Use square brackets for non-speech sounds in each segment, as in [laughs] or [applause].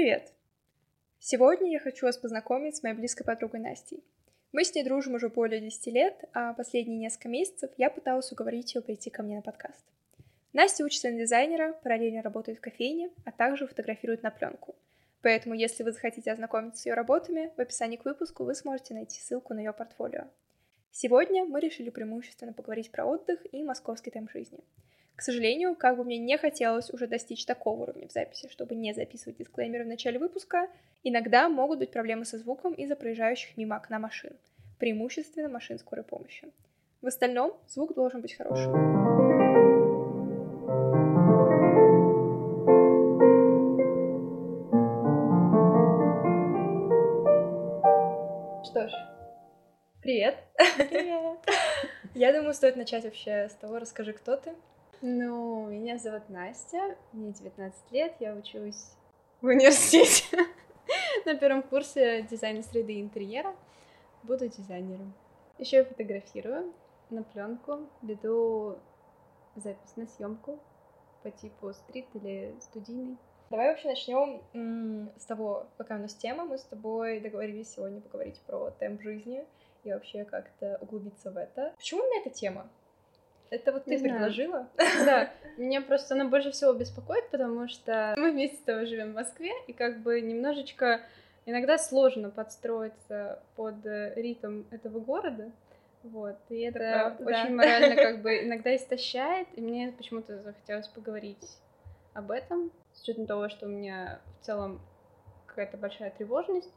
Привет! Сегодня я хочу вас познакомить с моей близкой подругой Настей. Мы с ней дружим уже более 10 лет, а последние несколько месяцев я пыталась уговорить ее прийти ко мне на подкаст. Настя учится на дизайнера, параллельно работает в кофейне, а также фотографирует на пленку. Поэтому, если вы захотите ознакомиться с ее работами, в описании к выпуску вы сможете найти ссылку на ее портфолио. Сегодня мы решили преимущественно поговорить про отдых и московский темп жизни. К сожалению, как бы мне не хотелось уже достичь такого уровня в записи, чтобы не записывать дисклеймеры в начале выпуска, иногда могут быть проблемы со звуком из-за проезжающих мимо окна машин, преимущественно машин скорой помощи. В остальном звук должен быть хорошим. Что ж, привет! Привет! [laughs] Я думаю, стоит начать вообще с того, расскажи, кто ты. Ну, меня зовут Настя, мне 19 лет, я учусь в университете [laughs] на первом курсе дизайна среды и интерьера. Буду дизайнером. Еще я фотографирую на пленку, веду запись на съемку по типу стрит или студийный. Давай вообще начнем с того, какая у нас тема. Мы с тобой договорились сегодня поговорить про темп жизни и вообще как-то углубиться в это. Почему именно эта тема? Это вот ты Не знаю. предложила? Да, [laughs] меня просто она больше всего беспокоит, потому что мы вместе с тобой живем в Москве, и как бы немножечко иногда сложно подстроиться под э, ритм этого города. Вот, и это, правда, да. очень морально как бы [laughs] иногда истощает, и мне почему-то захотелось поговорить об этом, с учетом того, что у меня в целом какая-то большая тревожность.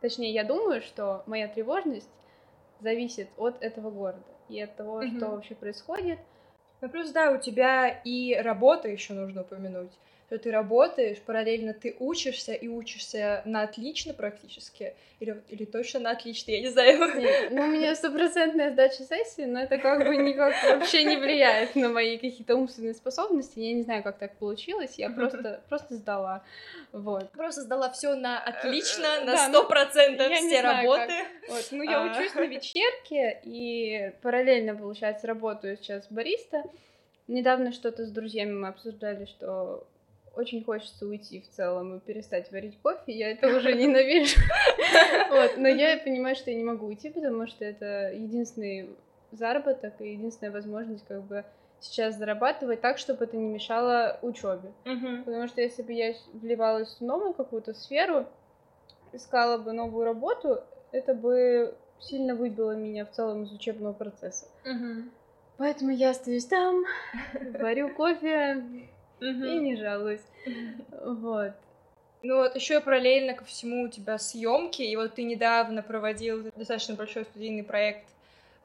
Точнее, я думаю, что моя тревожность зависит от этого города и от того, Мгм. что вообще происходит. Ну, плюс, да, у тебя и работа еще нужно упомянуть. Что ты работаешь, параллельно ты учишься и учишься на отлично практически. Или, или точно на отлично, я не знаю. Нет, ну, у меня стопроцентная сдача сессии, но это как бы никак вообще не влияет на мои какие-то умственные способности. Я не знаю, как так получилось. Я просто, просто сдала. Вот. Просто сдала все на отлично, Э, на сто ну, процентов все работы. Вот. Ну, я А. учусь на вечерке и параллельно, получается, работаю сейчас бариста. Недавно что-то с друзьями мы обсуждали, что очень хочется уйти в целом и перестать варить кофе. Я это уже ненавижу. [laughs] Вот. Но я понимаю, что я не могу уйти, потому что это единственный заработок и единственная возможность как бы сейчас зарабатывать так, чтобы это не мешало учебе. Потому что если бы я вливалась в новую какую-то сферу, искала бы новую работу, это бы сильно выбило меня в целом из учебного процесса. Поэтому я остаюсь там, варю кофе и не жалуюсь. Вот. Ну вот еще параллельно ко всему у тебя съемки, и вот ты недавно проводил достаточно большой студийный проект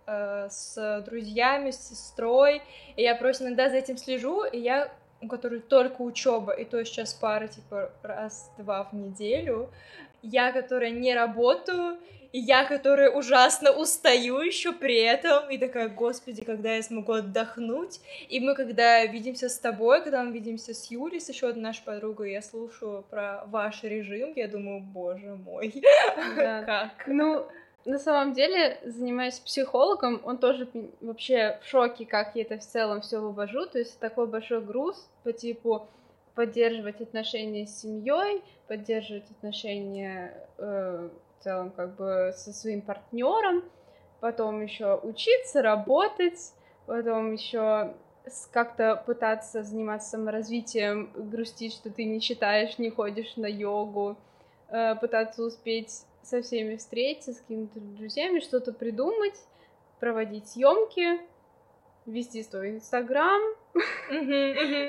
э, с друзьями, с сестрой, и я просто иногда за этим слежу, и я, у которой только учеба, и то сейчас пара типа раз-два в неделю, я, которая не работаю, и я, которая ужасно устаю еще при этом, и такая, господи, когда я смогу отдохнуть, и мы, когда видимся с тобой, когда мы видимся с Юлей, с еще одной нашей подругой, я слушаю про ваш режим, я думаю, боже мой, Да. [laughs] как? Ну, на самом деле, занимаясь психологом, он тоже вообще в шоке, как я это в целом все вывожу. То есть такой большой груз по типу поддерживать отношения с семьей, поддерживать отношения э, в целом как бы со своим партнером, потом еще учиться, работать, потом еще как-то пытаться заниматься саморазвитием, грустить, что ты не читаешь, не ходишь на йогу, э, пытаться успеть со всеми встретиться, с какими-то друзьями, что-то придумать, проводить съемки, вести свой инстаграм.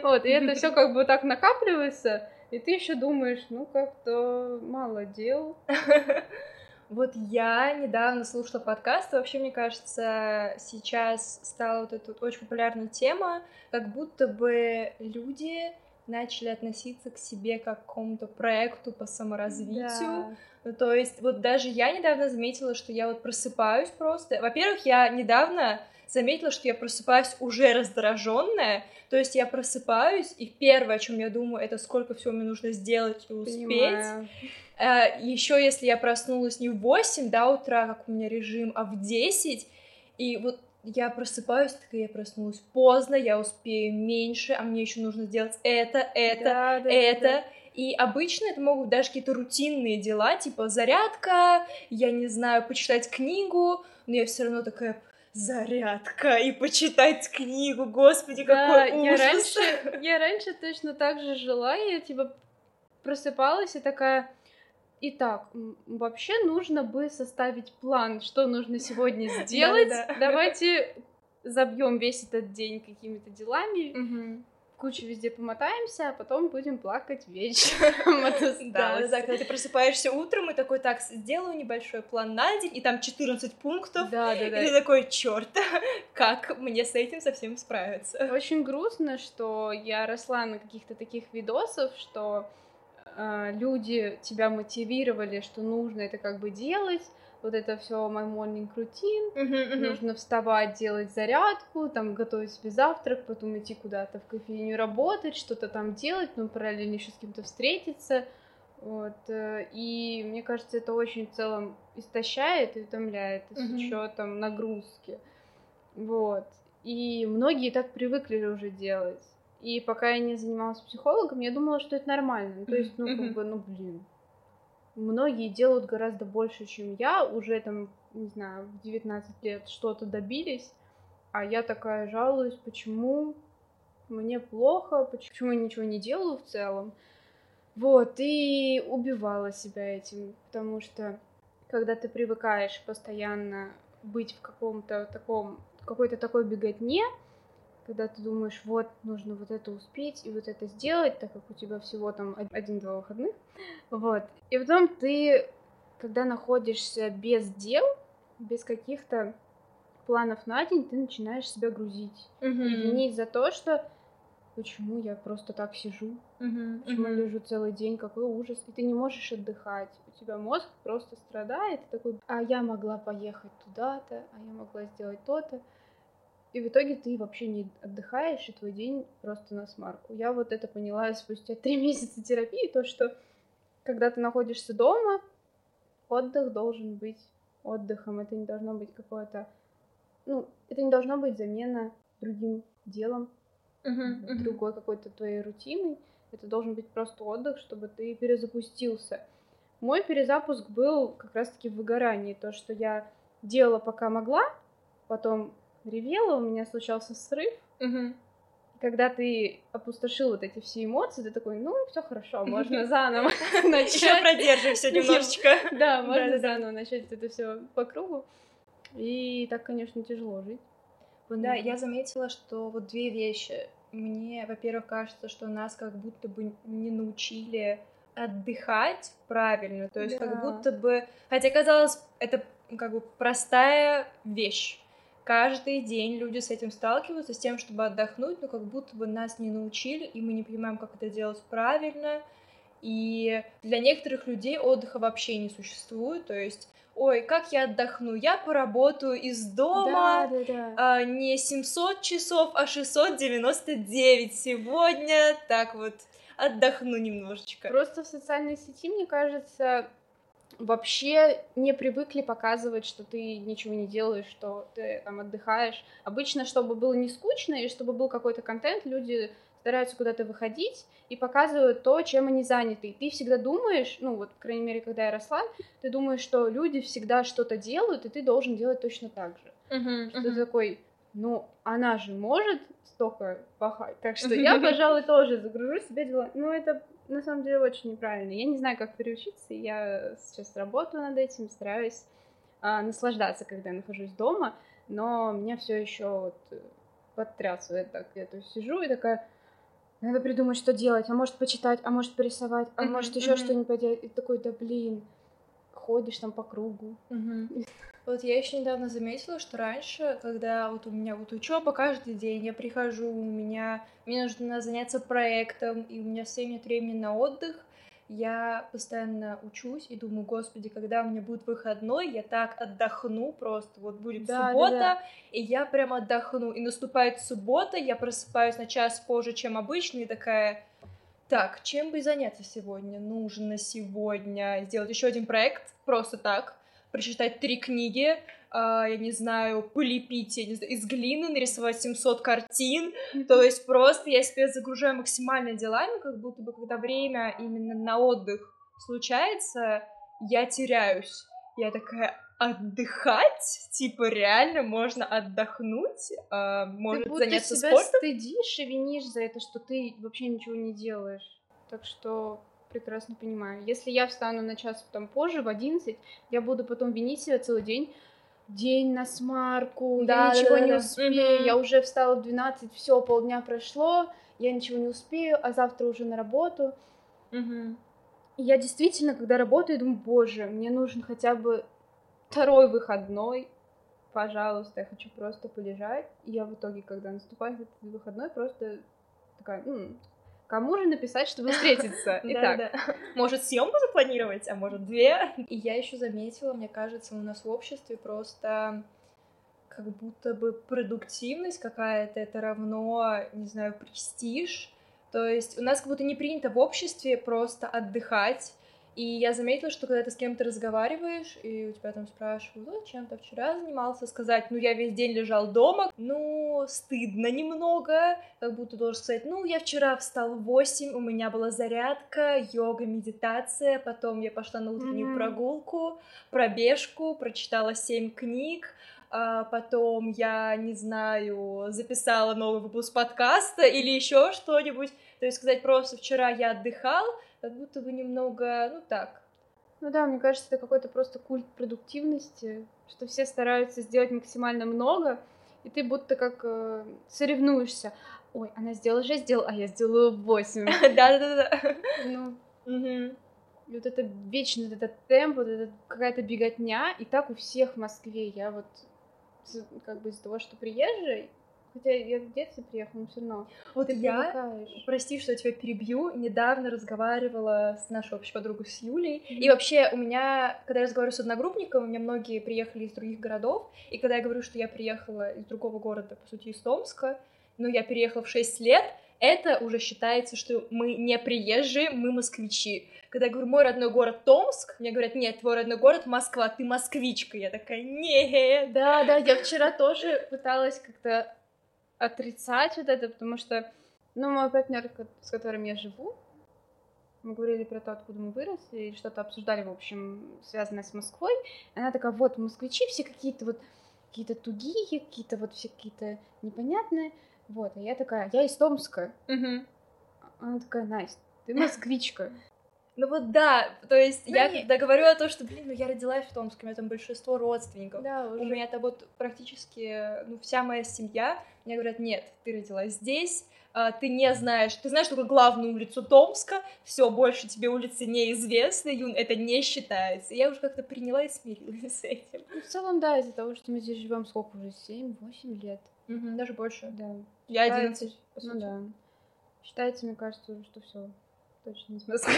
Вот, и это все как бы так накапливается, и ты еще думаешь, ну как-то мало дел. [laughs] Вот я недавно слушала подкаст, и вообще, мне кажется, сейчас стала вот эта вот очень популярная тема, как будто бы люди начали относиться к себе как к какому-то проекту по саморазвитию. Ну, то есть, вот даже я недавно заметила, что я вот просыпаюсь просто. Во-первых, я недавно заметила, что я просыпаюсь уже раздраженная. То есть я просыпаюсь, и первое, о чем я думаю, это сколько всего мне нужно сделать и успеть. Понимаю. Еще если я проснулась не в 8 да, утра, как у меня режим, а в 10, и вот я просыпаюсь, такая я проснулась поздно, я успею меньше, а мне еще нужно сделать это, это, да, да, это. да. И обычно это могут даже какие-то рутинные дела, типа зарядка, я не знаю, почитать книгу, но я все равно такая зарядка! И почитать книгу, господи, да, какой я ужас. раньше, [laughs] я раньше точно так же жила, я типа просыпалась и такая, итак, вообще нужно бы составить план, что нужно сегодня [laughs] сделать, давайте забьем весь этот день какими-то делами. Кучу везде помотаемся, а потом будем плакать вечером [laughs] от Да, да, когда ты просыпаешься утром и такой, так, сделаю небольшой план на день, и там 14 пунктов, Да, да, и да. ты такой, черт, [laughs] как мне с этим совсем справиться? Очень грустно, что я росла на каких-то таких видосах, что э, люди тебя мотивировали, что нужно это как бы делать, вот это все my morning routine, нужно вставать, делать зарядку, там готовить себе завтрак, потом идти куда-то в кофейню работать, что-то там делать, но параллельно еще с кем-то встретиться. Вот, э, и мне кажется, это очень в целом истощает и утомляет с Мгм. учетом нагрузки. Вот. И многие так привыкли уже делать. И пока я не занималась психологом, я думала, что это нормально. Ну, То есть, ну, как бы, ну, блин. Многие делают гораздо больше, чем я, уже там, не знаю, в 19 лет что-то добились, а я такая жалуюсь, почему мне плохо, почему я ничего не делаю в целом. Вот, и убивала себя этим, потому что когда ты привыкаешь постоянно быть в каком-то таком, какой-то такой беготне, когда ты думаешь, вот, нужно вот это успеть и вот это сделать, так как у тебя всего там од- один-два выходных, вот. И потом ты, когда находишься без дел, без каких-то планов на день, ты начинаешь себя грузить. И винить за то, что почему я просто так сижу, почему я лежу целый день, какой ужас, и ты не можешь отдыхать. У тебя мозг просто страдает, такой, а я могла поехать туда-то, а я могла сделать то-то. И в итоге ты вообще не отдыхаешь, и твой день просто на смарку. Я вот это поняла спустя три [laughs] месяца терапии, то, что когда ты находишься дома, отдых должен быть отдыхом. Это не должно быть какое-то... Ну, это не должно быть замена другим делом, другой какой-то твоей рутиной. Это должен быть просто отдых, чтобы ты перезапустился. Мой перезапуск был как раз-таки в выгорании. То, что я делала пока могла, потом ревела, у меня случался срыв. Когда ты опустошил вот эти все эмоции, ты такой, ну, все хорошо, можно [laughs] заново Еще начать. [laughs] продержимся немножечко. [laughs] Да, можно заново начать это все по кругу. И так, конечно, тяжело жить. Да, я заметила, что вот две вещи. Мне, во-первых, кажется, что нас как будто бы не научили отдыхать правильно, то есть Да. как будто бы, хотя казалось, это как бы простая вещь. Каждый день люди с этим сталкиваются, с тем, чтобы отдохнуть, но как будто бы нас не научили, и мы не понимаем, как это делать правильно. И для некоторых людей отдыха вообще не существует, то есть, ой, как я отдохну, я поработаю из дома, да, да. а, не 700 часов, а 699 сегодня. Так вот, отдохну немножечко. Просто в социальной сети, мне кажется, вообще не привыкли показывать, что ты ничего не делаешь, что ты там отдыхаешь. Обычно, чтобы было не скучно и чтобы был какой-то контент, люди стараются куда-то выходить и показывают то, чем они заняты. И ты всегда думаешь, ну вот, по крайней мере, когда я росла, ты думаешь, что люди всегда что-то делают, и ты должен делать точно так же. Что ты такой, ну, она же может столько пахать, так что я, [laughs] пожалуй, тоже загружу себе дела. Ну, это на самом деле очень неправильно. Я не знаю, как переучиться, я сейчас работаю над этим, стараюсь а, наслаждаться, когда я нахожусь дома, но меня все еще вот э, подтрясывает так. Я то есть сижу и такая, надо придумать, что делать, а может почитать, а может порисовать, а может еще что-нибудь поделать. И такой, да блин, ходишь там по кругу. Вот я еще недавно заметила, что раньше, когда вот у меня вот учеба каждый день, я прихожу, у меня мне нужно заняться проектом, и у меня совсем нет времени на отдых, я постоянно учусь и думаю, господи, когда у меня будет выходной, я так отдохну просто, вот будет Да, да, суббота, да. и я прям отдохну, и наступает суббота, я просыпаюсь на час позже, чем обычно, и такая, так, чем бы заняться сегодня? Нужно сегодня сделать еще один проект, просто так, прочитать три книги, Uh, я не знаю, полепить я не знаю, из глины, нарисовать 700 картин, то есть просто я себя загружаю максимально делами, как будто бы когда время именно на отдых случается, я теряюсь. Я такая, отдыхать? Типа, реально можно отдохнуть, э, может ты будто заняться себя спортом? стыдишь и винишь за это, что ты вообще ничего не делаешь. Так что прекрасно понимаю. Если я встану на час там позже, в 11, я буду потом винить себя целый день. День на смарку, Да, я ничего да, не да. успею, Мгм. я уже встала в 12, все, полдня прошло, я ничего не успею, а завтра уже на работу. И я действительно, когда работаю, думаю, боже, мне нужен хотя бы второй выходной, пожалуйста, я хочу просто полежать. И я в итоге, когда наступает этот выходной, просто такая, «М, кому же написать, чтобы [laughs] встретиться? Итак. Может, съемку запланировать, а может, две? И я еще заметила, мне кажется, у нас в обществе просто как будто бы продуктивность какая-то, это равно, не знаю, престиж. То есть у нас как будто не принято в обществе просто отдыхать. И я заметила, что когда ты с кем-то разговариваешь, и у тебя там спрашивают, ну, чем ты вчера занимался, сказать, ну, я весь день лежал дома, ну, стыдно немного, как будто должен сказать, ну, я вчера встал в 8, у меня была зарядка, йога, медитация, потом я пошла на утреннюю Мгм. прогулку, пробежку, прочитала 7 книг, а потом я, не знаю, записала новый выпуск подкаста или еще что-нибудь. То есть сказать просто вчера я отдыхал, как будто бы немного, ну так. ну да, мне кажется, это какой-то просто культ продуктивности, что все стараются сделать максимально много, и ты будто как э, соревнуешься. Ой, она сделала 6 дел, а я сделала 8. [laughs] Да-да-да. Ну. И вот это вечно этот темп, вот эта какая-то беготня, и так у всех в Москве. Я вот как бы из-за того, что приезжий, хотя я в детстве приехала, но все равно Вот ты я, привыкаешь. прости, что я тебя перебью, недавно разговаривала с нашей общей подругой, с Юлей. И вообще у меня, когда я разговариваю с одногруппником, у меня многие приехали из других городов, и когда я говорю, что я приехала из другого города, по сути, из Томска, но я переехала в 6 лет, это уже считается, что мы не приезжие, мы москвичи. Когда я говорю, мой родной город Томск, мне говорят, нет, твой родной город Москва, ты москвичка. Я такая, нет. Да, да, я вчера тоже пыталась как-то отрицать вот это, потому что, ну, мой партнер, с которым я живу, мы говорили про то, откуда мы выросли, и что-то обсуждали, в общем, связанное с Москвой. Она такая, вот, москвичи все какие-то вот, какие-то тугие, какие-то вот все какие-то непонятные. Вот, а я такая, я из Томска. Мгм. Она такая, Настя, ты москвичка. Ну вот да, то есть Ну я не- когда говорю о том, что, блин, ну я родилась в Томске, у меня там большинство родственников, Да, У меня это вот практически, ну, вся моя семья. Мне говорят, нет, ты родилась здесь, а, ты не знаешь, ты знаешь только главную улицу Томска, все, больше тебе улицы неизвестны, Юн, это не считается. Я уже как-то приняла и смирилась с этим. Ну, в целом, да, из-за того, что мы здесь живем сколько уже, 7-8 лет. Мгм, даже больше. Да. Я Считается- 11, по Ну да. Считается, мне кажется, уже, что все точно из Москвы.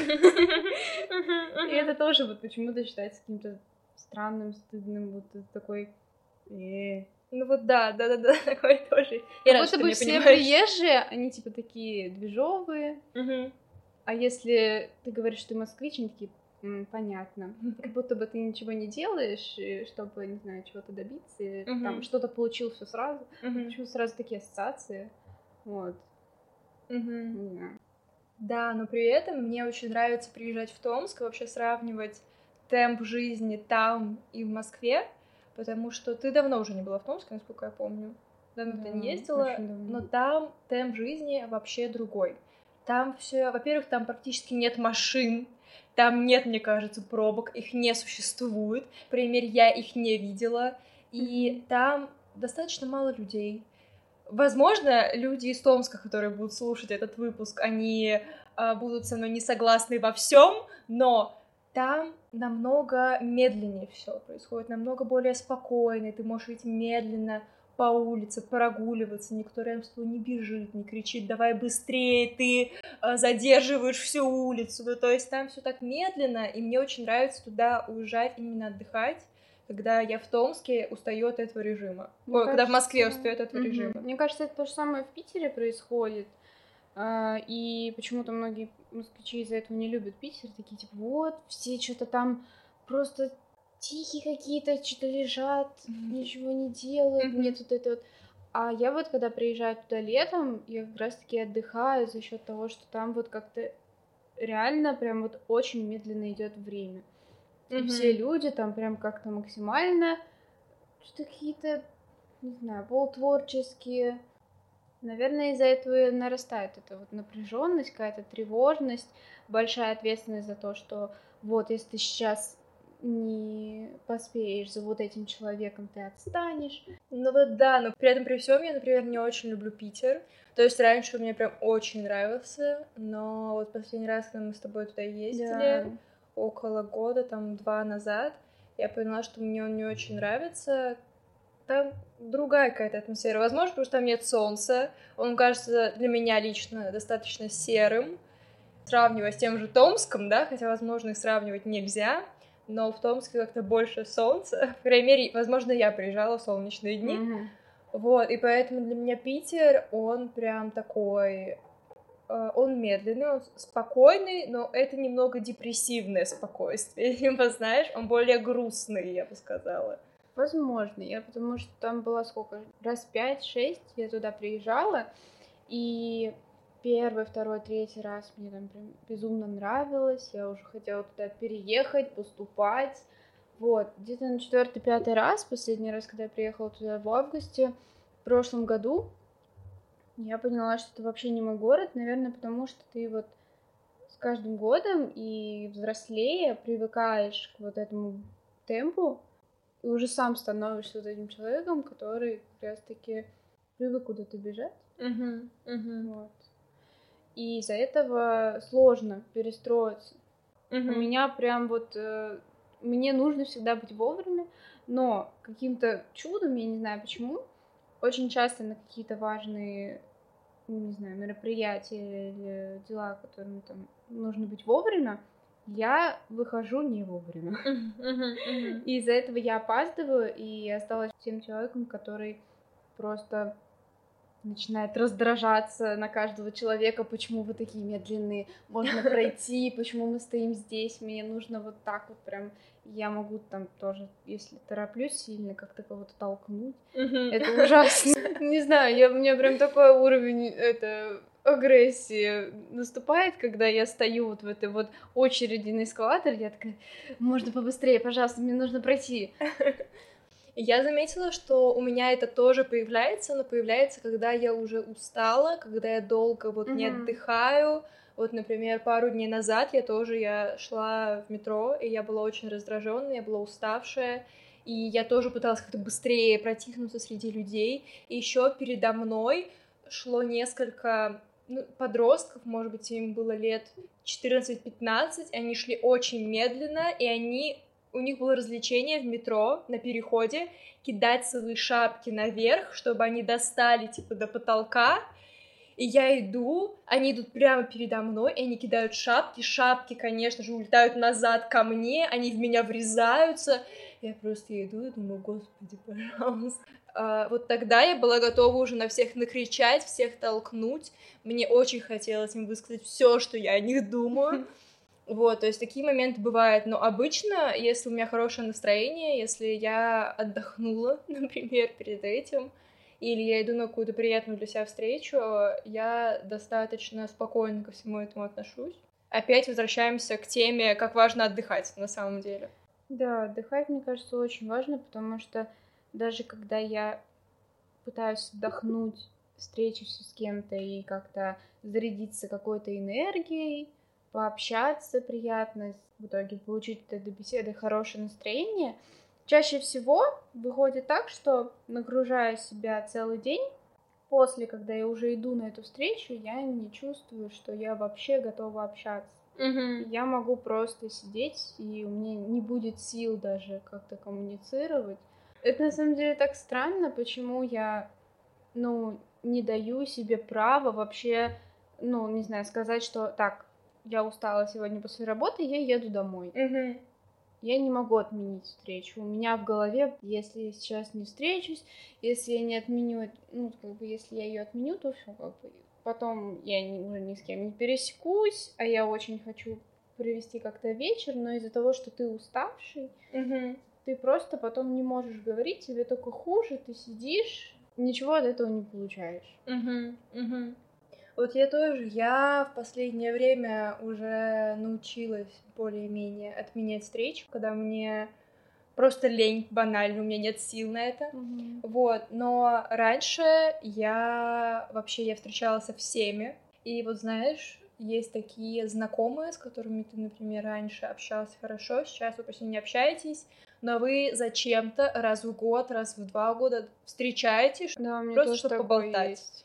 И это тоже вот почему-то считается каким-то странным, стыдным, вот такой... «Э». Ну вот да, да-да-да, [laughs] такое тоже. Как будто бы все приезжие, они типа такие движовые, а если ты говоришь, что ты москвич, они такие, «М, понятно. [laughs] Как будто бы ты ничего не делаешь, чтобы, не знаю, чего-то добиться, там что-то получил все сразу. Почему сразу такие ассоциации? Вот. Мгм. Не знаю. Да, но при этом мне очень нравится приезжать в Томск и вообще сравнивать темп жизни там и в Москве, потому что ты давно уже не была в Томске, насколько я помню. Давно ты Да, не ездила, но там темп жизни вообще другой. Там все, во-первых, там практически нет машин, там нет, мне кажется, пробок, их не существует. Мере, я их не видела. И там достаточно мало людей. Возможно, люди из Томска, которые будут слушать этот выпуск, они а, будут со мной не согласны во всем, но там намного медленнее все происходит, намного более спокойно, ты можешь идти медленно по улице, прогуливаться, никто рядом с тобой не бежит, не кричит, давай быстрее, ты а, задерживаешь всю улицу, ну, то есть там все так медленно, и мне очень нравится туда уезжать именно отдыхать, когда я в Томске устаю от этого режима. Мне Ой, когда в Москве кажется, устаю от этого Мгм. режима. Мне кажется, это то же самое в Питере происходит. А, И почему-то многие москвичи из-за этого не любят Питер. Такие, типа, вот, все что-то там просто тихие какие-то, что-то лежат, ничего не делают, мне тут это вот... А я вот, когда приезжаю туда летом, я как раз-таки отдыхаю за счет того, что там вот как-то реально прям вот очень медленно идет время. И все люди там прям как-то максимально что-то какие-то, не знаю, полутворческие. Наверное, из-за этого нарастает эта вот напряженность, какая-то тревожность, большая ответственность за то, что вот если ты сейчас не поспеешь за вот этим человеком, ты отстанешь. Ну вот да, но при этом при всем я, например, не очень люблю Питер. То есть раньше мне прям очень нравился, но вот последний раз, когда мы с тобой туда ездили, да. Около года, там два назад, я поняла, что мне он не очень нравится. Там другая какая-то атмосфера. Возможно, потому что там нет солнца. Он кажется для меня лично достаточно серым. Сравнивая с тем же Томском, да, хотя, возможно, их сравнивать нельзя но в Томске как-то больше солнца. [laughs] По крайней мере, возможно, я приезжала в солнечные дни. Mm-hmm. Вот, и поэтому для меня Питер, он прям такой... Э, он медленный, он спокойный, но это немного депрессивное спокойствие, [laughs] типа, знаешь, он более грустный, я бы сказала. Возможно, я потому что там была сколько, раз пять-шесть я туда приезжала, и первый, второй, третий раз мне там прям безумно нравилось, я уже хотела туда переехать, поступать. Вот, где-то на четвертый, пятый раз, последний раз, когда я приехала туда в августе, в прошлом году, я поняла, что это вообще не мой город, наверное, потому что ты вот с каждым годом и взрослее привыкаешь к вот этому темпу, и уже сам становишься вот этим человеком, который как раз-таки привык куда-то бежать. Uh-huh, uh-huh. Вот и из-за этого сложно перестроиться. Угу. У меня прям вот э, мне нужно всегда быть вовремя, но каким-то чудом, я не знаю почему, очень часто на какие-то важные, не знаю, мероприятия или дела, которым там нужно быть вовремя, я выхожу не вовремя. И из-за этого я опаздываю и осталась тем человеком, который просто начинает раздражаться на каждого человека, почему вы такие медленные, можно [laughs] пройти, почему мы стоим здесь, мне нужно вот так вот прям, я могу там тоже, если тороплюсь сильно, как-то кого-то толкнуть, это ужасно. [laughs] Не знаю, я, у меня прям такой уровень, это, агрессии наступает, когда я стою вот в этой вот очереди на эскалаторе, я такая, можно побыстрее, пожалуйста, мне нужно пройти. [laughs] Я заметила, что у меня это тоже появляется, но появляется, когда я уже устала, когда я долго вот mm-hmm. не отдыхаю. Вот, например, пару дней назад я тоже я шла в метро, и я была очень раздраженная, я была уставшая, и я тоже пыталась как-то быстрее протихнуться среди людей. И еще передо мной шло несколько ну, подростков, может быть, им было лет 14-15, они шли очень медленно, и они у них было развлечение в метро на переходе кидать свои шапки наверх, чтобы они достали типа до потолка. И я иду, они идут прямо передо мной, и они кидают шапки. Шапки, конечно же, улетают назад ко мне, они в меня врезаются. Я просто иду и думаю, господи, пожалуйста. А, вот тогда я была готова уже на всех накричать, всех толкнуть. Мне очень хотелось им высказать все, что я о них думаю. [laughs] Вот, то есть такие моменты бывают, но обычно, если у меня хорошее настроение, если я отдохнула, [laughs] например, перед этим, или я иду на какую-то приятную для себя встречу, я достаточно спокойно ко всему этому отношусь. Опять возвращаемся к теме, как важно отдыхать на самом деле. Да, отдыхать, мне кажется, очень важно, потому что даже когда я пытаюсь отдохнуть, встречусь с кем-то и как-то зарядиться какой-то энергией, пообщаться приятно, в итоге получить от этой беседы хорошее настроение. Чаще всего выходит так, что нагружая себя целый день, после, когда я уже иду на эту встречу, я не чувствую, что я вообще готова общаться. Mm-hmm. Я могу просто сидеть, и у меня не будет сил даже как-то коммуницировать. Это на самом деле так странно, почему я, ну, не даю себе права вообще, ну, не знаю, сказать, что так, я устала сегодня после работы, я еду домой. Угу. Я не могу отменить встречу. У меня в голове, если я сейчас не встречусь, если я не отменю, ну, как бы, если я ее отменю, то все, как бы, потом я не, уже ни с кем не пересекусь, а я очень хочу провести как-то вечер, но из-за того, что ты уставший, угу. ты просто потом не можешь говорить, тебе только хуже, ты сидишь, ничего от этого не получаешь. Угу, угу. Вот я тоже, я в последнее время уже научилась более-менее отменять встречи, когда мне просто лень банально, у меня нет сил на это. Мгм. Вот, но раньше я вообще я встречалась со всеми, и вот знаешь, есть такие знакомые, с которыми ты, например, раньше общался хорошо, сейчас вы почти не общаетесь, но вы зачем-то раз в год, раз в два года встречаетесь, Да, Просто тоже чтоб такое поболтать. есть.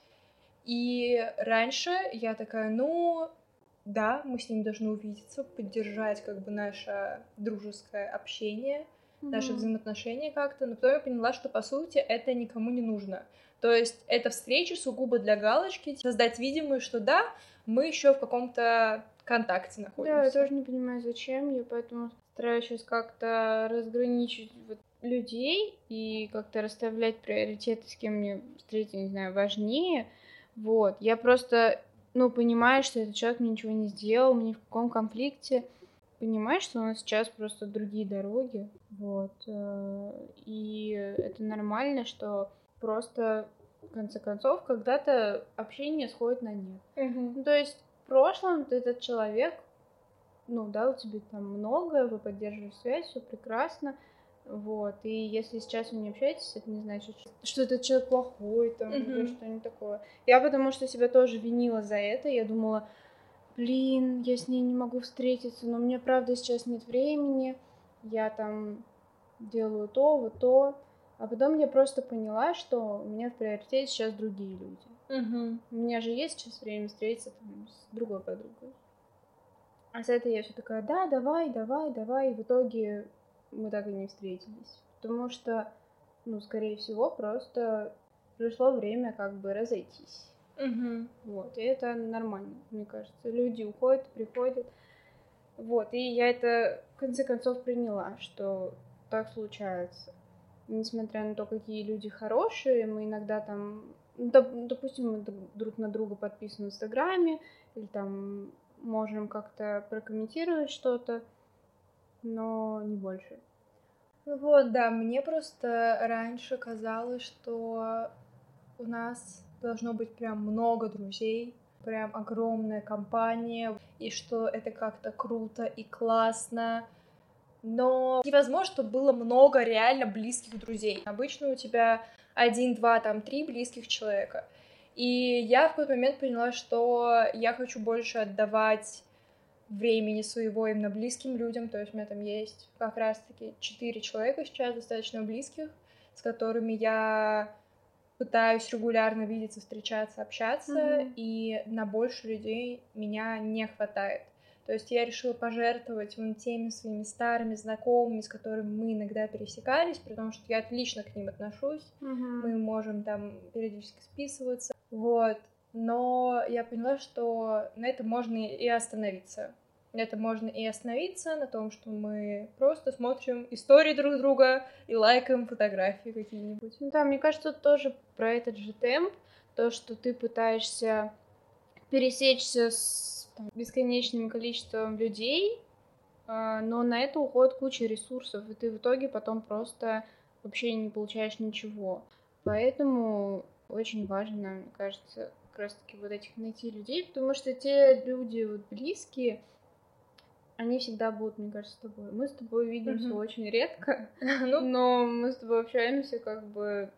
И раньше я такая, ну, да, мы с ним должны увидеться, поддержать как бы наше дружеское общение, наши Мгм. взаимоотношения как-то, но потом я поняла, что по сути это никому не нужно. То есть это встреча сугубо для галочки, создать видимость, что да, мы еще в каком-то контакте находимся. Да, я тоже не понимаю, зачем, я поэтому стараюсь сейчас как-то разграничить вот людей и как-то расставлять приоритеты, с кем мне встретиться, не знаю, важнее. Вот, я просто, ну, понимаю, что этот человек мне ничего не сделал, мы ни в каком конфликте. Понимаю, что у нас сейчас просто другие дороги, вот. э, И это нормально, что просто, в конце концов, когда-то общение сходит на нет. Ну, то есть в прошлом этот человек, ну, дал тебе там много, вы поддерживаете связь, все прекрасно, вот, и если сейчас вы не общаетесь, это не значит, что- этот человек плохой, там, или Мгм. что-нибудь такое. Я потому что себя тоже винила за это, я думала, блин, я с ней не могу встретиться, но мне, правда, сейчас нет времени, я там делаю то, вот то, а потом я просто поняла, что у меня в приоритете сейчас другие люди. Мгм. У меня же есть сейчас время встретиться там, с другой подругой. А с этой я все такая, да, давай, давай, давай. И в итоге мы так и не встретились. Потому что, ну, скорее всего, просто пришло время как бы разойтись. Мгм. Вот, и это нормально, мне кажется. Люди уходят, приходят. Вот, и я это в конце концов приняла, что так случается. Несмотря на то, какие люди хорошие, мы иногда там, ну, доп- допустим, мы друг на друга подписаны в Инстаграме, или там можем как-то прокомментировать что-то, но не больше. Ну Вот, да, мне просто раньше казалось, что у нас должно быть прям много друзей, прям огромная компания, и что это как-то круто и классно. Но невозможно, чтобы было много реально близких друзей. Обычно у тебя один, два, там, три близких человека. И я в какой-то момент поняла, что я хочу больше отдавать времени своего именно близким людям. То есть у меня там есть как раз-таки четыре человека сейчас достаточно близких, с которыми я пытаюсь регулярно видеться, встречаться, общаться, Мгм. и на больше людей меня не хватает. То есть я решила пожертвовать вон теми своими старыми знакомыми, с которыми мы иногда пересекались, потому что я отлично к ним отношусь мы можем там периодически списываться, вот. Но я поняла, что на этом можно и остановиться. На этом можно и остановиться, на том, что мы просто смотрим истории друг друга и лайкаем фотографии какие-нибудь. Ну да, мне кажется, тоже про этот же темп, то, что ты пытаешься пересечься с там, бесконечным количеством людей, а, но на это уходит куча ресурсов, и ты в итоге потом просто вообще не получаешь ничего. Поэтому очень важно, мне кажется, как раз-таки вот этих найти людей, потому что те люди вот близкие, они всегда будут, мне кажется, с тобой. Мы с тобой видимся Мгм. очень редко, [laughs] Ну, [laughs] но мы с тобой общаемся как бы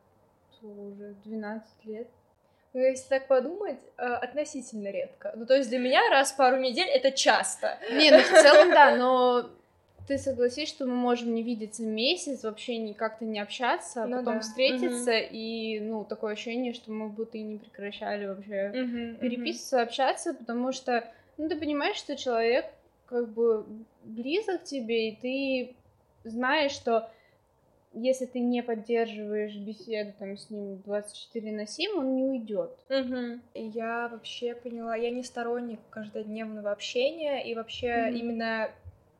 уже 12 лет. ну, если так подумать, э, относительно редко. Ну, то есть для меня раз в пару недель это часто. Не, ну в целом да, но ты согласись, что мы можем не видеться месяц, вообще как-то не общаться, а Ну потом да. встретиться, и, ну, такое ощущение, что мы будто и не прекращали вообще переписываться, общаться, потому что, ну, ты понимаешь, что человек как бы близок к тебе, и ты знаешь, что если ты не поддерживаешь беседу там с ним 24 на 7, он не уйдет. И Я вообще поняла, я не сторонник каждодневного общения и вообще Мгм. именно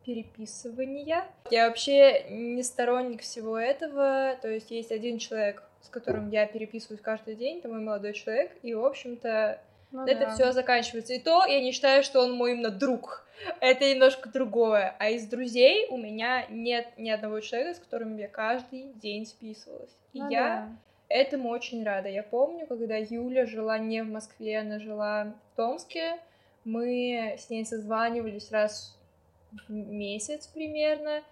переписывания. Я вообще не сторонник всего этого, то есть есть один человек, с которым я переписываюсь каждый день, это мой молодой человек, и, в общем-то, Ну, это да. все заканчивается. И то я не считаю, что он мой именно друг. Это немножко другое. А из друзей у меня нет ни одного человека, с которым я каждый день списывалась. И ну, я да. этому очень рада. Я помню, когда Юля жила не в Москве, она жила в Томске, мы с ней созванивались раз месяц примерно,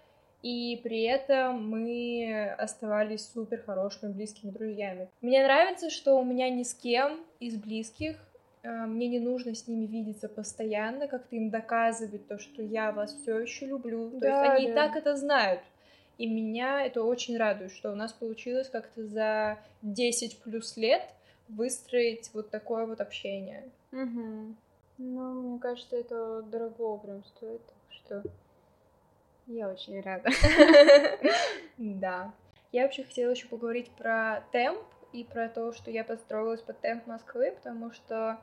и при этом мы оставались супер хорошими близкими друзьями. Мне нравится, что у меня ни с кем из близких э, мне не нужно с ними видеться постоянно, как-то им доказывать то, что я вас все еще люблю. То да, есть они да. и так это знают. И меня это очень радует, что у нас получилось как-то за 10 плюс лет выстроить вот такое вот общение. Угу. Ну, мне кажется, это дорого прям стоит, что я очень [laughs] рада. Да. Я вообще хотела еще поговорить про темп и про то, что я подстроилась под темп Москвы, потому что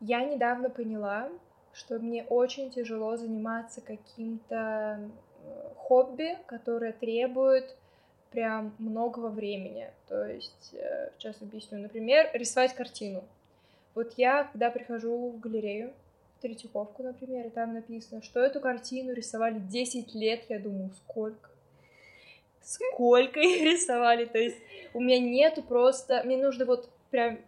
я недавно поняла, что мне очень тяжело заниматься каким-то э, хобби, которое требует прям многого времени. То есть, э, сейчас объясню, например, рисовать картину. Вот я, когда прихожу в галерею, Третьяковку, например, и там написано, что эту картину рисовали 10 лет, я думаю, сколько? Сколько их рисовали? То есть у меня нету просто... Мне нужно вот прям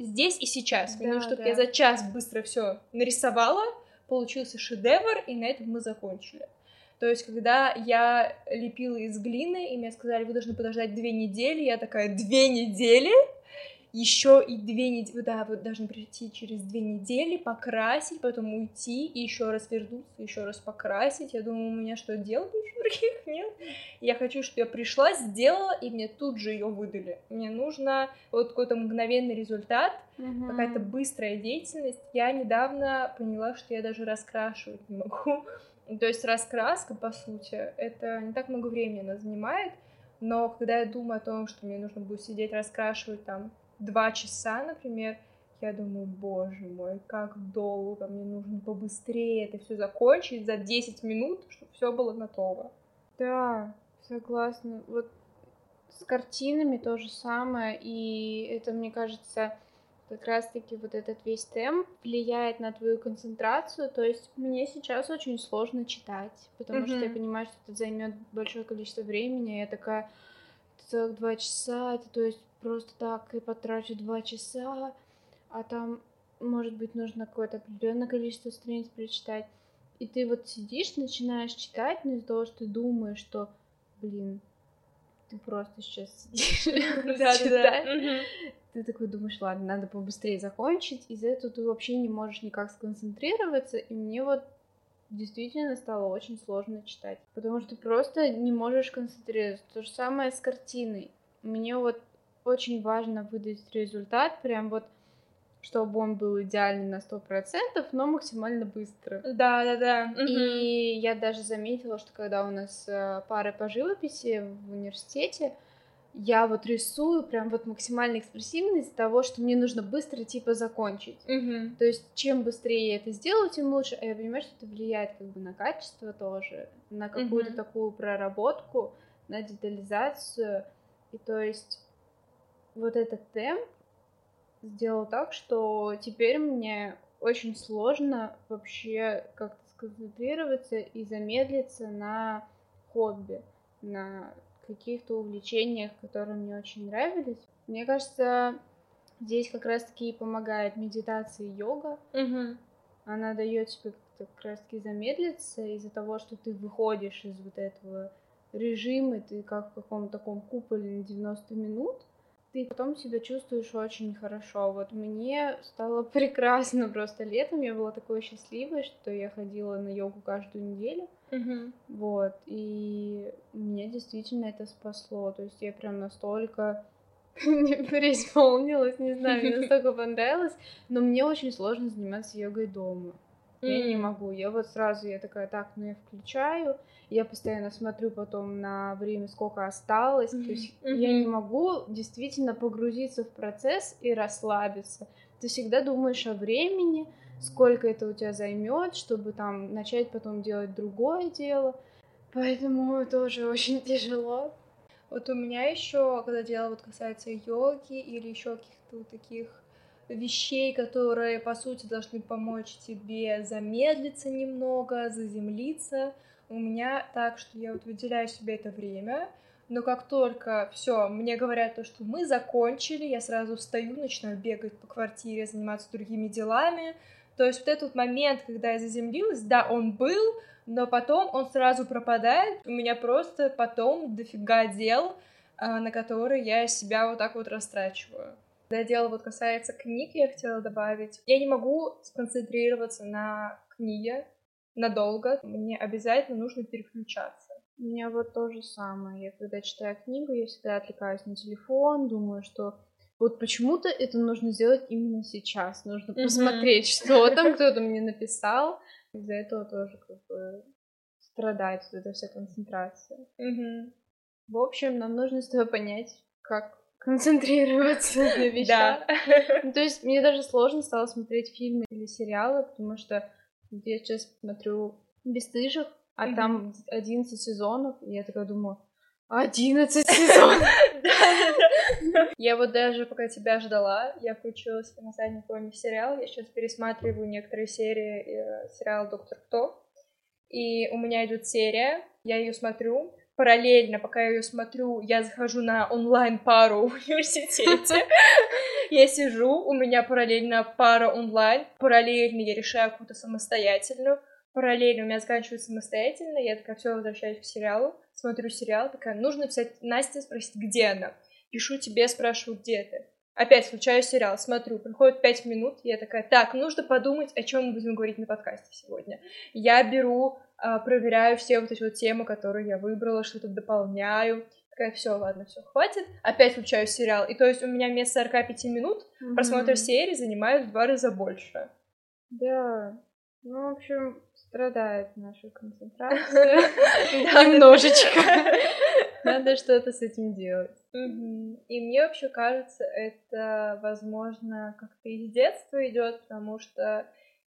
здесь и сейчас. Мне да, нужно, чтобы да. я за час быстро все нарисовала, получился шедевр, и на этом мы закончили. То есть, когда я лепила из глины, и мне сказали, вы должны подождать две недели, я такая, две недели? Еще и две недели, да, вы должны прийти через две недели, покрасить, потом уйти, и еще раз вернуться, еще раз покрасить. Я думаю, у меня что, дел больше других [laughs] нет? Я хочу, чтобы я пришла, сделала, и мне тут же ее выдали. Мне нужно вот какой-то мгновенный результат, mm-hmm. какая-то быстрая деятельность. Я недавно поняла, что я даже раскрашивать не могу. [laughs] То есть раскраска, по сути, это не так много времени она занимает, но когда я думаю о том, что мне нужно будет сидеть раскрашивать там два часа, например, я думаю, боже мой, как долго, мне нужно побыстрее это все закончить за 10 минут, чтобы все было готово. Да, согласна. Вот с картинами то же самое, и это, мне кажется, как раз-таки вот этот весь темп влияет на твою концентрацию. То есть мне сейчас очень сложно читать, потому mm-hmm. что я понимаю, что это займет большое количество времени. Я такая целых два часа, это то есть просто так и потрачу два часа, а там, может быть, нужно какое-то определенное количество страниц прочитать. И ты вот сидишь, начинаешь читать, но из-за того, что ты думаешь, что, блин, ты просто сейчас сидишь, [laughs] читаешь, ты такой думаешь, ладно, надо побыстрее закончить, из-за этого ты вообще не можешь никак сконцентрироваться, и мне вот действительно стало очень сложно читать, потому что просто не можешь концентрироваться. То же самое с картиной. Мне вот очень важно выдать результат, прям вот чтобы он был идеальный на сто процентов, но максимально быстро. Да, да, да. И я даже заметила, что когда у нас э, пары по живописи в университете, я вот рисую прям вот максимально экспрессивно из-за того, что мне нужно быстро типа закончить. Угу. То есть чем быстрее я это сделаю, тем лучше. А я понимаю, что это влияет как бы на качество тоже, на какую-то угу. такую проработку, на детализацию. И то есть вот этот темп сделал так, что теперь мне очень сложно вообще как-то сконцентрироваться и замедлиться на хобби, на каких-то увлечениях, которые мне очень нравились. Мне кажется, здесь как раз-таки помогает медитация и йога. Угу. Она дает тебе как раз-таки замедлиться из-за того, что ты выходишь из вот этого режима, ты как в каком-то таком куполе на 90 минут, ты потом себя чувствуешь очень хорошо. Вот мне стало [laughs] прекрасно просто летом. Я была такой счастливой, что я ходила на йогу каждую неделю. Mm-hmm. Вот. И меня действительно это спасло. То есть я прям настолько [laughs] преисполнилась, не знаю, мне [laughs] настолько понравилось. Но мне очень сложно заниматься йогой дома. Я не могу. Я вот сразу, я такая, так, ну я включаю, я постоянно смотрю потом на время, сколько осталось. Mm-hmm. То есть mm-hmm. я не могу действительно погрузиться в процесс и расслабиться. Ты всегда думаешь о времени, сколько это у тебя займет, чтобы там начать потом делать другое дело. Поэтому тоже очень [laughs] тяжело. Вот у меня еще, когда дело вот касается йоги или еще каких-то таких вещей, которые, по сути, должны помочь тебе замедлиться немного, заземлиться. У меня так, что я вот выделяю себе это время, но как только все, мне говорят то, что мы закончили, я сразу встаю, начинаю бегать по квартире, заниматься другими делами. То есть вот этот момент, когда я заземлилась, да, он был, но потом он сразу пропадает. У меня просто потом дофига дел, а, на которые я себя вот так вот растрачиваю. Когда дело вот касается книг, я хотела добавить, я не могу сконцентрироваться на книге надолго, мне обязательно нужно переключаться. У меня вот то же самое. Я когда читаю книгу, я всегда отвлекаюсь на телефон, думаю, что вот почему-то это нужно сделать именно сейчас. Нужно mm-hmm. посмотреть, что [laughs] там кто-то мне написал. Из-за этого тоже как бы страдает вот эта вся концентрация. Mm-hmm. В общем, нам нужно с тобой понять, как концентрироваться на вещах. [laughs] Ну, то есть мне даже сложно стало смотреть фильмы или сериалы, потому что я сейчас смотрю «Бесстыжих», а mm-hmm. там 11 сезонов, и я такая думаю, 11 сезонов! [laughs] Я вот даже пока тебя ждала, я включилась на заднем фоне сериал, я сейчас пересматриваю некоторые серии э, сериала «Доктор Кто», и у меня идет серия, я ее смотрю, параллельно, пока я ее смотрю, я захожу на онлайн-пару в университете. [laughs] Я сижу, у меня параллельно пара онлайн, параллельно я решаю какую-то самостоятельную, параллельно у меня заканчивается самостоятельно, я такая, все, возвращаюсь к сериалу, смотрю сериал, такая, нужно писать Насте, спросить, где она. Пишу тебе, спрашиваю, где ты. Опять включаю сериал, смотрю, проходит пять минут, я такая, так, нужно подумать, о чем мы будем говорить на подкасте сегодня. Я беру, проверяю все вот эти вот темы, которые я выбрала, что-то дополняю. Такая, все, ладно, все, хватит. Опять включаю сериал. И то есть у меня вместо 45 минут mm-hmm. просмотр серии занимает в два раза больше. Да. Ну, в общем, страдает наша концентрация. [laughs] Немножечко. [laughs] Надо что-то с этим делать. И мне вообще кажется, это, возможно, как-то из детства идет, потому что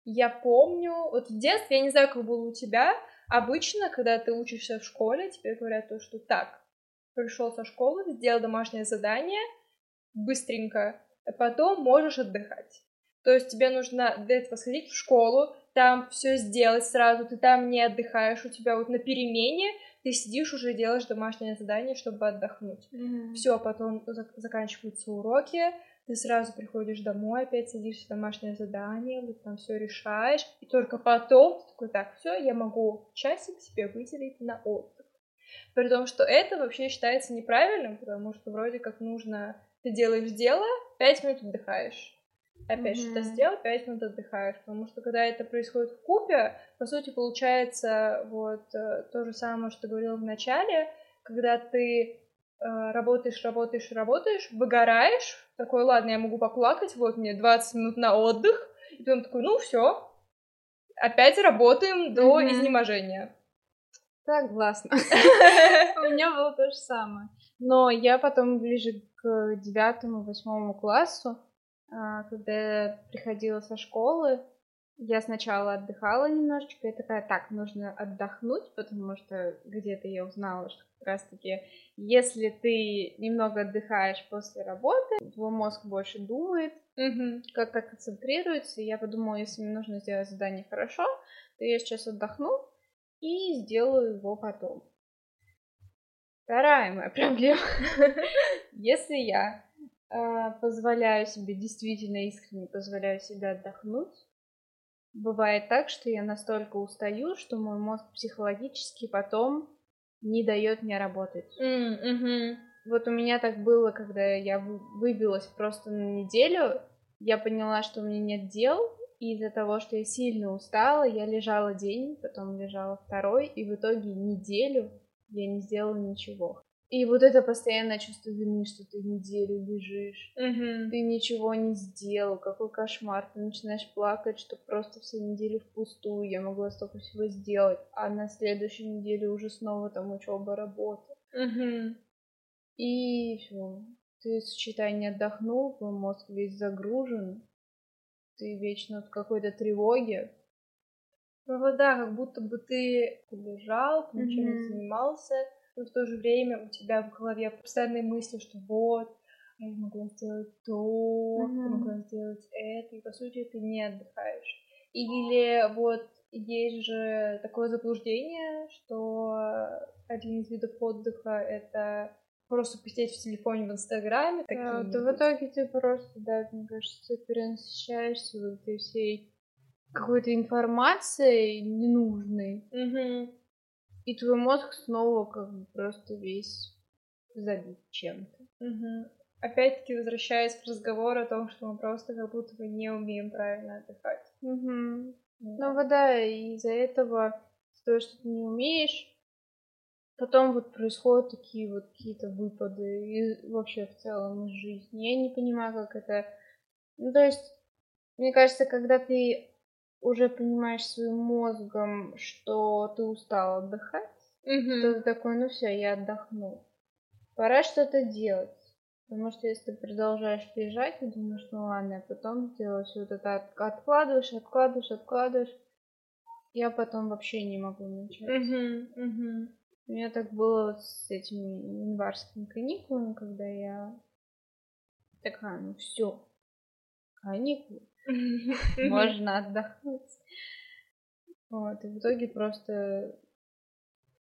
я помню, вот в детстве, я не знаю, как было у тебя, обычно, когда ты учишься в школе, тебе говорят то, что так, пришел со школы, сделал домашнее задание, быстренько, а потом можешь отдыхать. То есть тебе нужно для этого сходить в школу, там все сделать сразу, ты там не отдыхаешь, у тебя вот на перемене ты сидишь уже делаешь домашнее задание, чтобы отдохнуть. Mm-hmm. Все, потом заканчиваются уроки, ты сразу приходишь домой, опять садишься в домашнее задание, вот там все решаешь, и только потом такой, так, все, я могу часик себе выделить на отдых. При том, что это вообще считается неправильным, потому что вроде как нужно, ты делаешь дело, пять минут отдыхаешь опять mm-hmm. что-то сделал, пять минут отдыхаешь, потому что когда это происходит в купе, по сути, получается вот э, то же самое, что говорил в начале, когда ты э, работаешь, работаешь, работаешь, выгораешь, такой, ладно, я могу поплакать, вот мне 20 минут на отдых, и потом такой, ну все, опять работаем до mm-hmm. изнеможения. Согласна. [laughs] У меня было то же самое. Но я потом ближе к девятому, восьмому классу а, когда я приходила со школы, я сначала отдыхала немножечко, и такая, так, нужно отдохнуть, потому что где-то я узнала, что как раз-таки, если ты немного отдыхаешь после работы, твой мозг больше думает, угу. как-то концентрируется, и я подумала, если мне нужно сделать задание хорошо, то я сейчас отдохну и сделаю его потом. Вторая моя [laughs] проблема. Если я а, позволяю себе, действительно искренне позволяю себе отдохнуть. Бывает так, что я настолько устаю, что мой мозг психологически потом не дает мне работать. Mm-hmm. Вот у меня так было, когда я выбилась просто на неделю, я поняла, что у меня нет дел, и из-за того, что я сильно устала, я лежала день, потом лежала второй, и в итоге неделю я не сделала ничего. И вот это постоянное чувство вины, что ты неделю лежишь, угу. ты ничего не сделал, какой кошмар, ты начинаешь плакать, что просто все недели впустую, я могла столько всего сделать, а на следующей неделе уже снова там учеба, работа. Угу. И все, ты, считай, не отдохнул, твой мозг весь загружен, ты вечно в какой-то тревоге. Ну вот да, как будто бы ты лежал, ничем mm-hmm. не занимался, но в то же время у тебя в голове постоянные мысли, что вот, я могла сделать то, mm-hmm. ты могла сделать это, и по сути ты не отдыхаешь. Или вот есть же такое заблуждение, что один из видов отдыха это просто посидеть в телефоне в Инстаграме. Да, то в итоге ты просто, да, мне кажется, перенасыщаешься вот этой всей какой-то информацией ненужной. Угу. И твой мозг снова как бы просто весь забит чем-то. Угу. Опять-таки возвращаясь к разговору о том, что мы просто как будто бы не умеем правильно отдыхать. Угу. Да. Ну вот да, из-за этого, то, что ты не умеешь, потом вот происходят такие вот какие-то выпады и вообще в целом из жизни. Я не понимаю, как это... Ну, то есть, мне кажется, когда ты уже понимаешь своим мозгом, что ты устал отдыхать, угу. то ты такой, ну все, я отдохну. Пора что-то делать. Потому что если ты продолжаешь лежать, ты думаешь, ну ладно, я потом все вот это, откладываешь, откладываешь, откладываешь. Я потом вообще не могу начать. Угу, угу. У меня так было вот с этими январскими каникулами, когда я такая, ну все, каникулы, [laughs] можно отдохнуть. Вот, и в итоге просто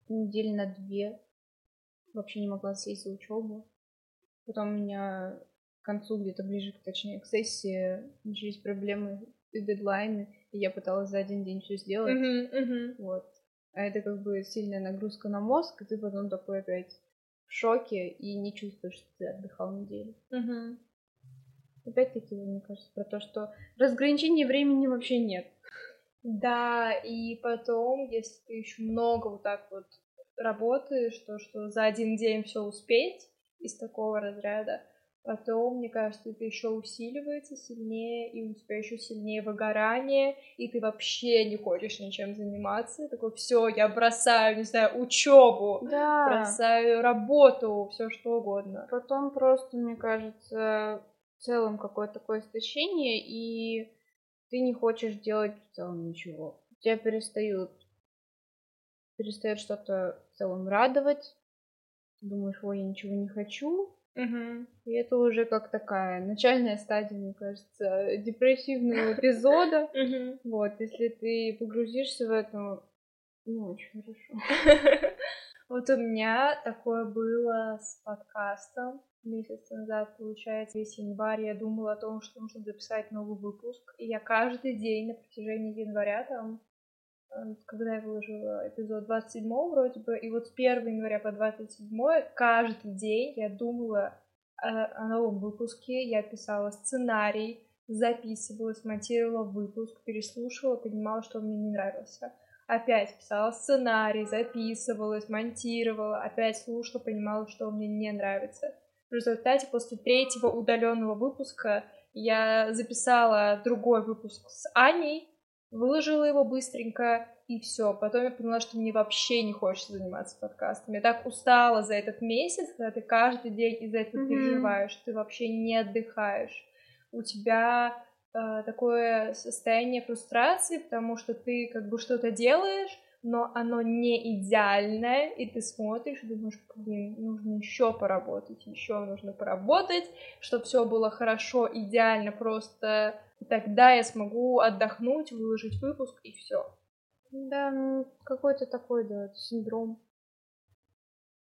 недели на две вообще не могла сесть за учебу. Потом у меня к концу, где-то ближе, точнее, к сессии начались проблемы и дедлайны, и я пыталась за один день все сделать. Uh-huh, uh-huh. Вот. А это как бы сильная нагрузка на мозг, и ты потом такой опять в шоке и не чувствуешь, что ты отдыхал неделю. Uh-huh. Опять-таки, мне кажется, про то, что разграничения времени вообще нет. Да, и потом, если ты еще много вот так вот работаешь, то что за один день все успеть из такого разряда, потом, мне кажется, это еще усиливается сильнее, и у тебя еще сильнее выгорание, и ты вообще не хочешь ничем заниматься. Такой, все, я бросаю, не знаю, учебу, да. бросаю работу, все что угодно. Потом просто, мне кажется, в целом какое-то такое истощение, и ты не хочешь делать в целом ничего. Тебя перестают перестает что-то в целом радовать. Думаешь, ой, я ничего не хочу. Угу. И это уже как такая начальная стадия, мне кажется, депрессивного эпизода. [laughs] Вот, если ты погрузишься в это, ну, очень хорошо. [laughs] Вот у меня такое было с подкастом месяц назад, получается, весь январь я думала о том, что нужно записать новый выпуск. И я каждый день на протяжении января там Э, когда я выложила эпизод 27 вроде бы, и вот с 1 января по 27 каждый день я думала о, о новом выпуске, я писала сценарий, записывала, смонтировала выпуск, переслушивала, понимала, что мне не нравился. Опять писала сценарий, записывала, монтировала, опять слушала, понимала, что мне не нравится. В результате после третьего удаленного выпуска я записала другой выпуск с Аней, выложила его быстренько, и все. Потом я поняла, что мне вообще не хочется заниматься подкастом. Я так устала за этот месяц, когда ты каждый день из-за этого mm-hmm. переживаешь, ты вообще не отдыхаешь. У тебя э, такое состояние фрустрации, потому что ты как бы что-то делаешь, но оно не идеальное, и ты смотришь и думаешь, блин, нужно еще поработать, еще нужно поработать, чтобы все было хорошо, идеально, просто тогда я смогу отдохнуть, выложить выпуск и все. Да, ну какой-то такой, да, синдром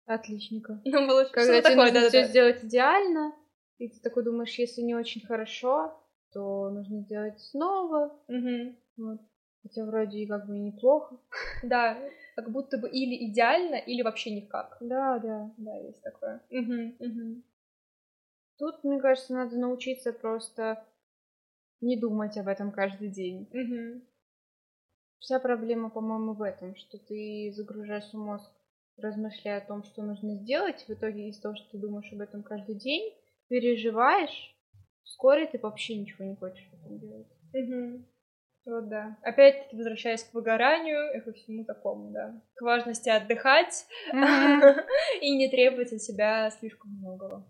отличника. [laughs] Ну, было Когда тебе такое, нужно да, все да. сделать идеально, и ты такой думаешь, если не очень хорошо, то нужно сделать снова. Угу. Вот. Хотя вроде и как бы неплохо. [laughs] Да, как будто бы или идеально, или вообще никак. Да, да. Да, есть такое. Угу, угу. Тут, мне кажется, надо научиться просто не думать об этом каждый день. Угу. Вся проблема, по-моему, в этом, что ты загружаешь мозг, размышляя о том, что нужно сделать, в итоге из-за того, что ты думаешь об этом каждый день, переживаешь, вскоре ты вообще ничего не хочешь в этом делать. Угу. Вот да. Опять-таки, возвращаясь к выгоранию и ко всему такому, да. К важности отдыхать [laughs] и не требовать от себя слишком многого.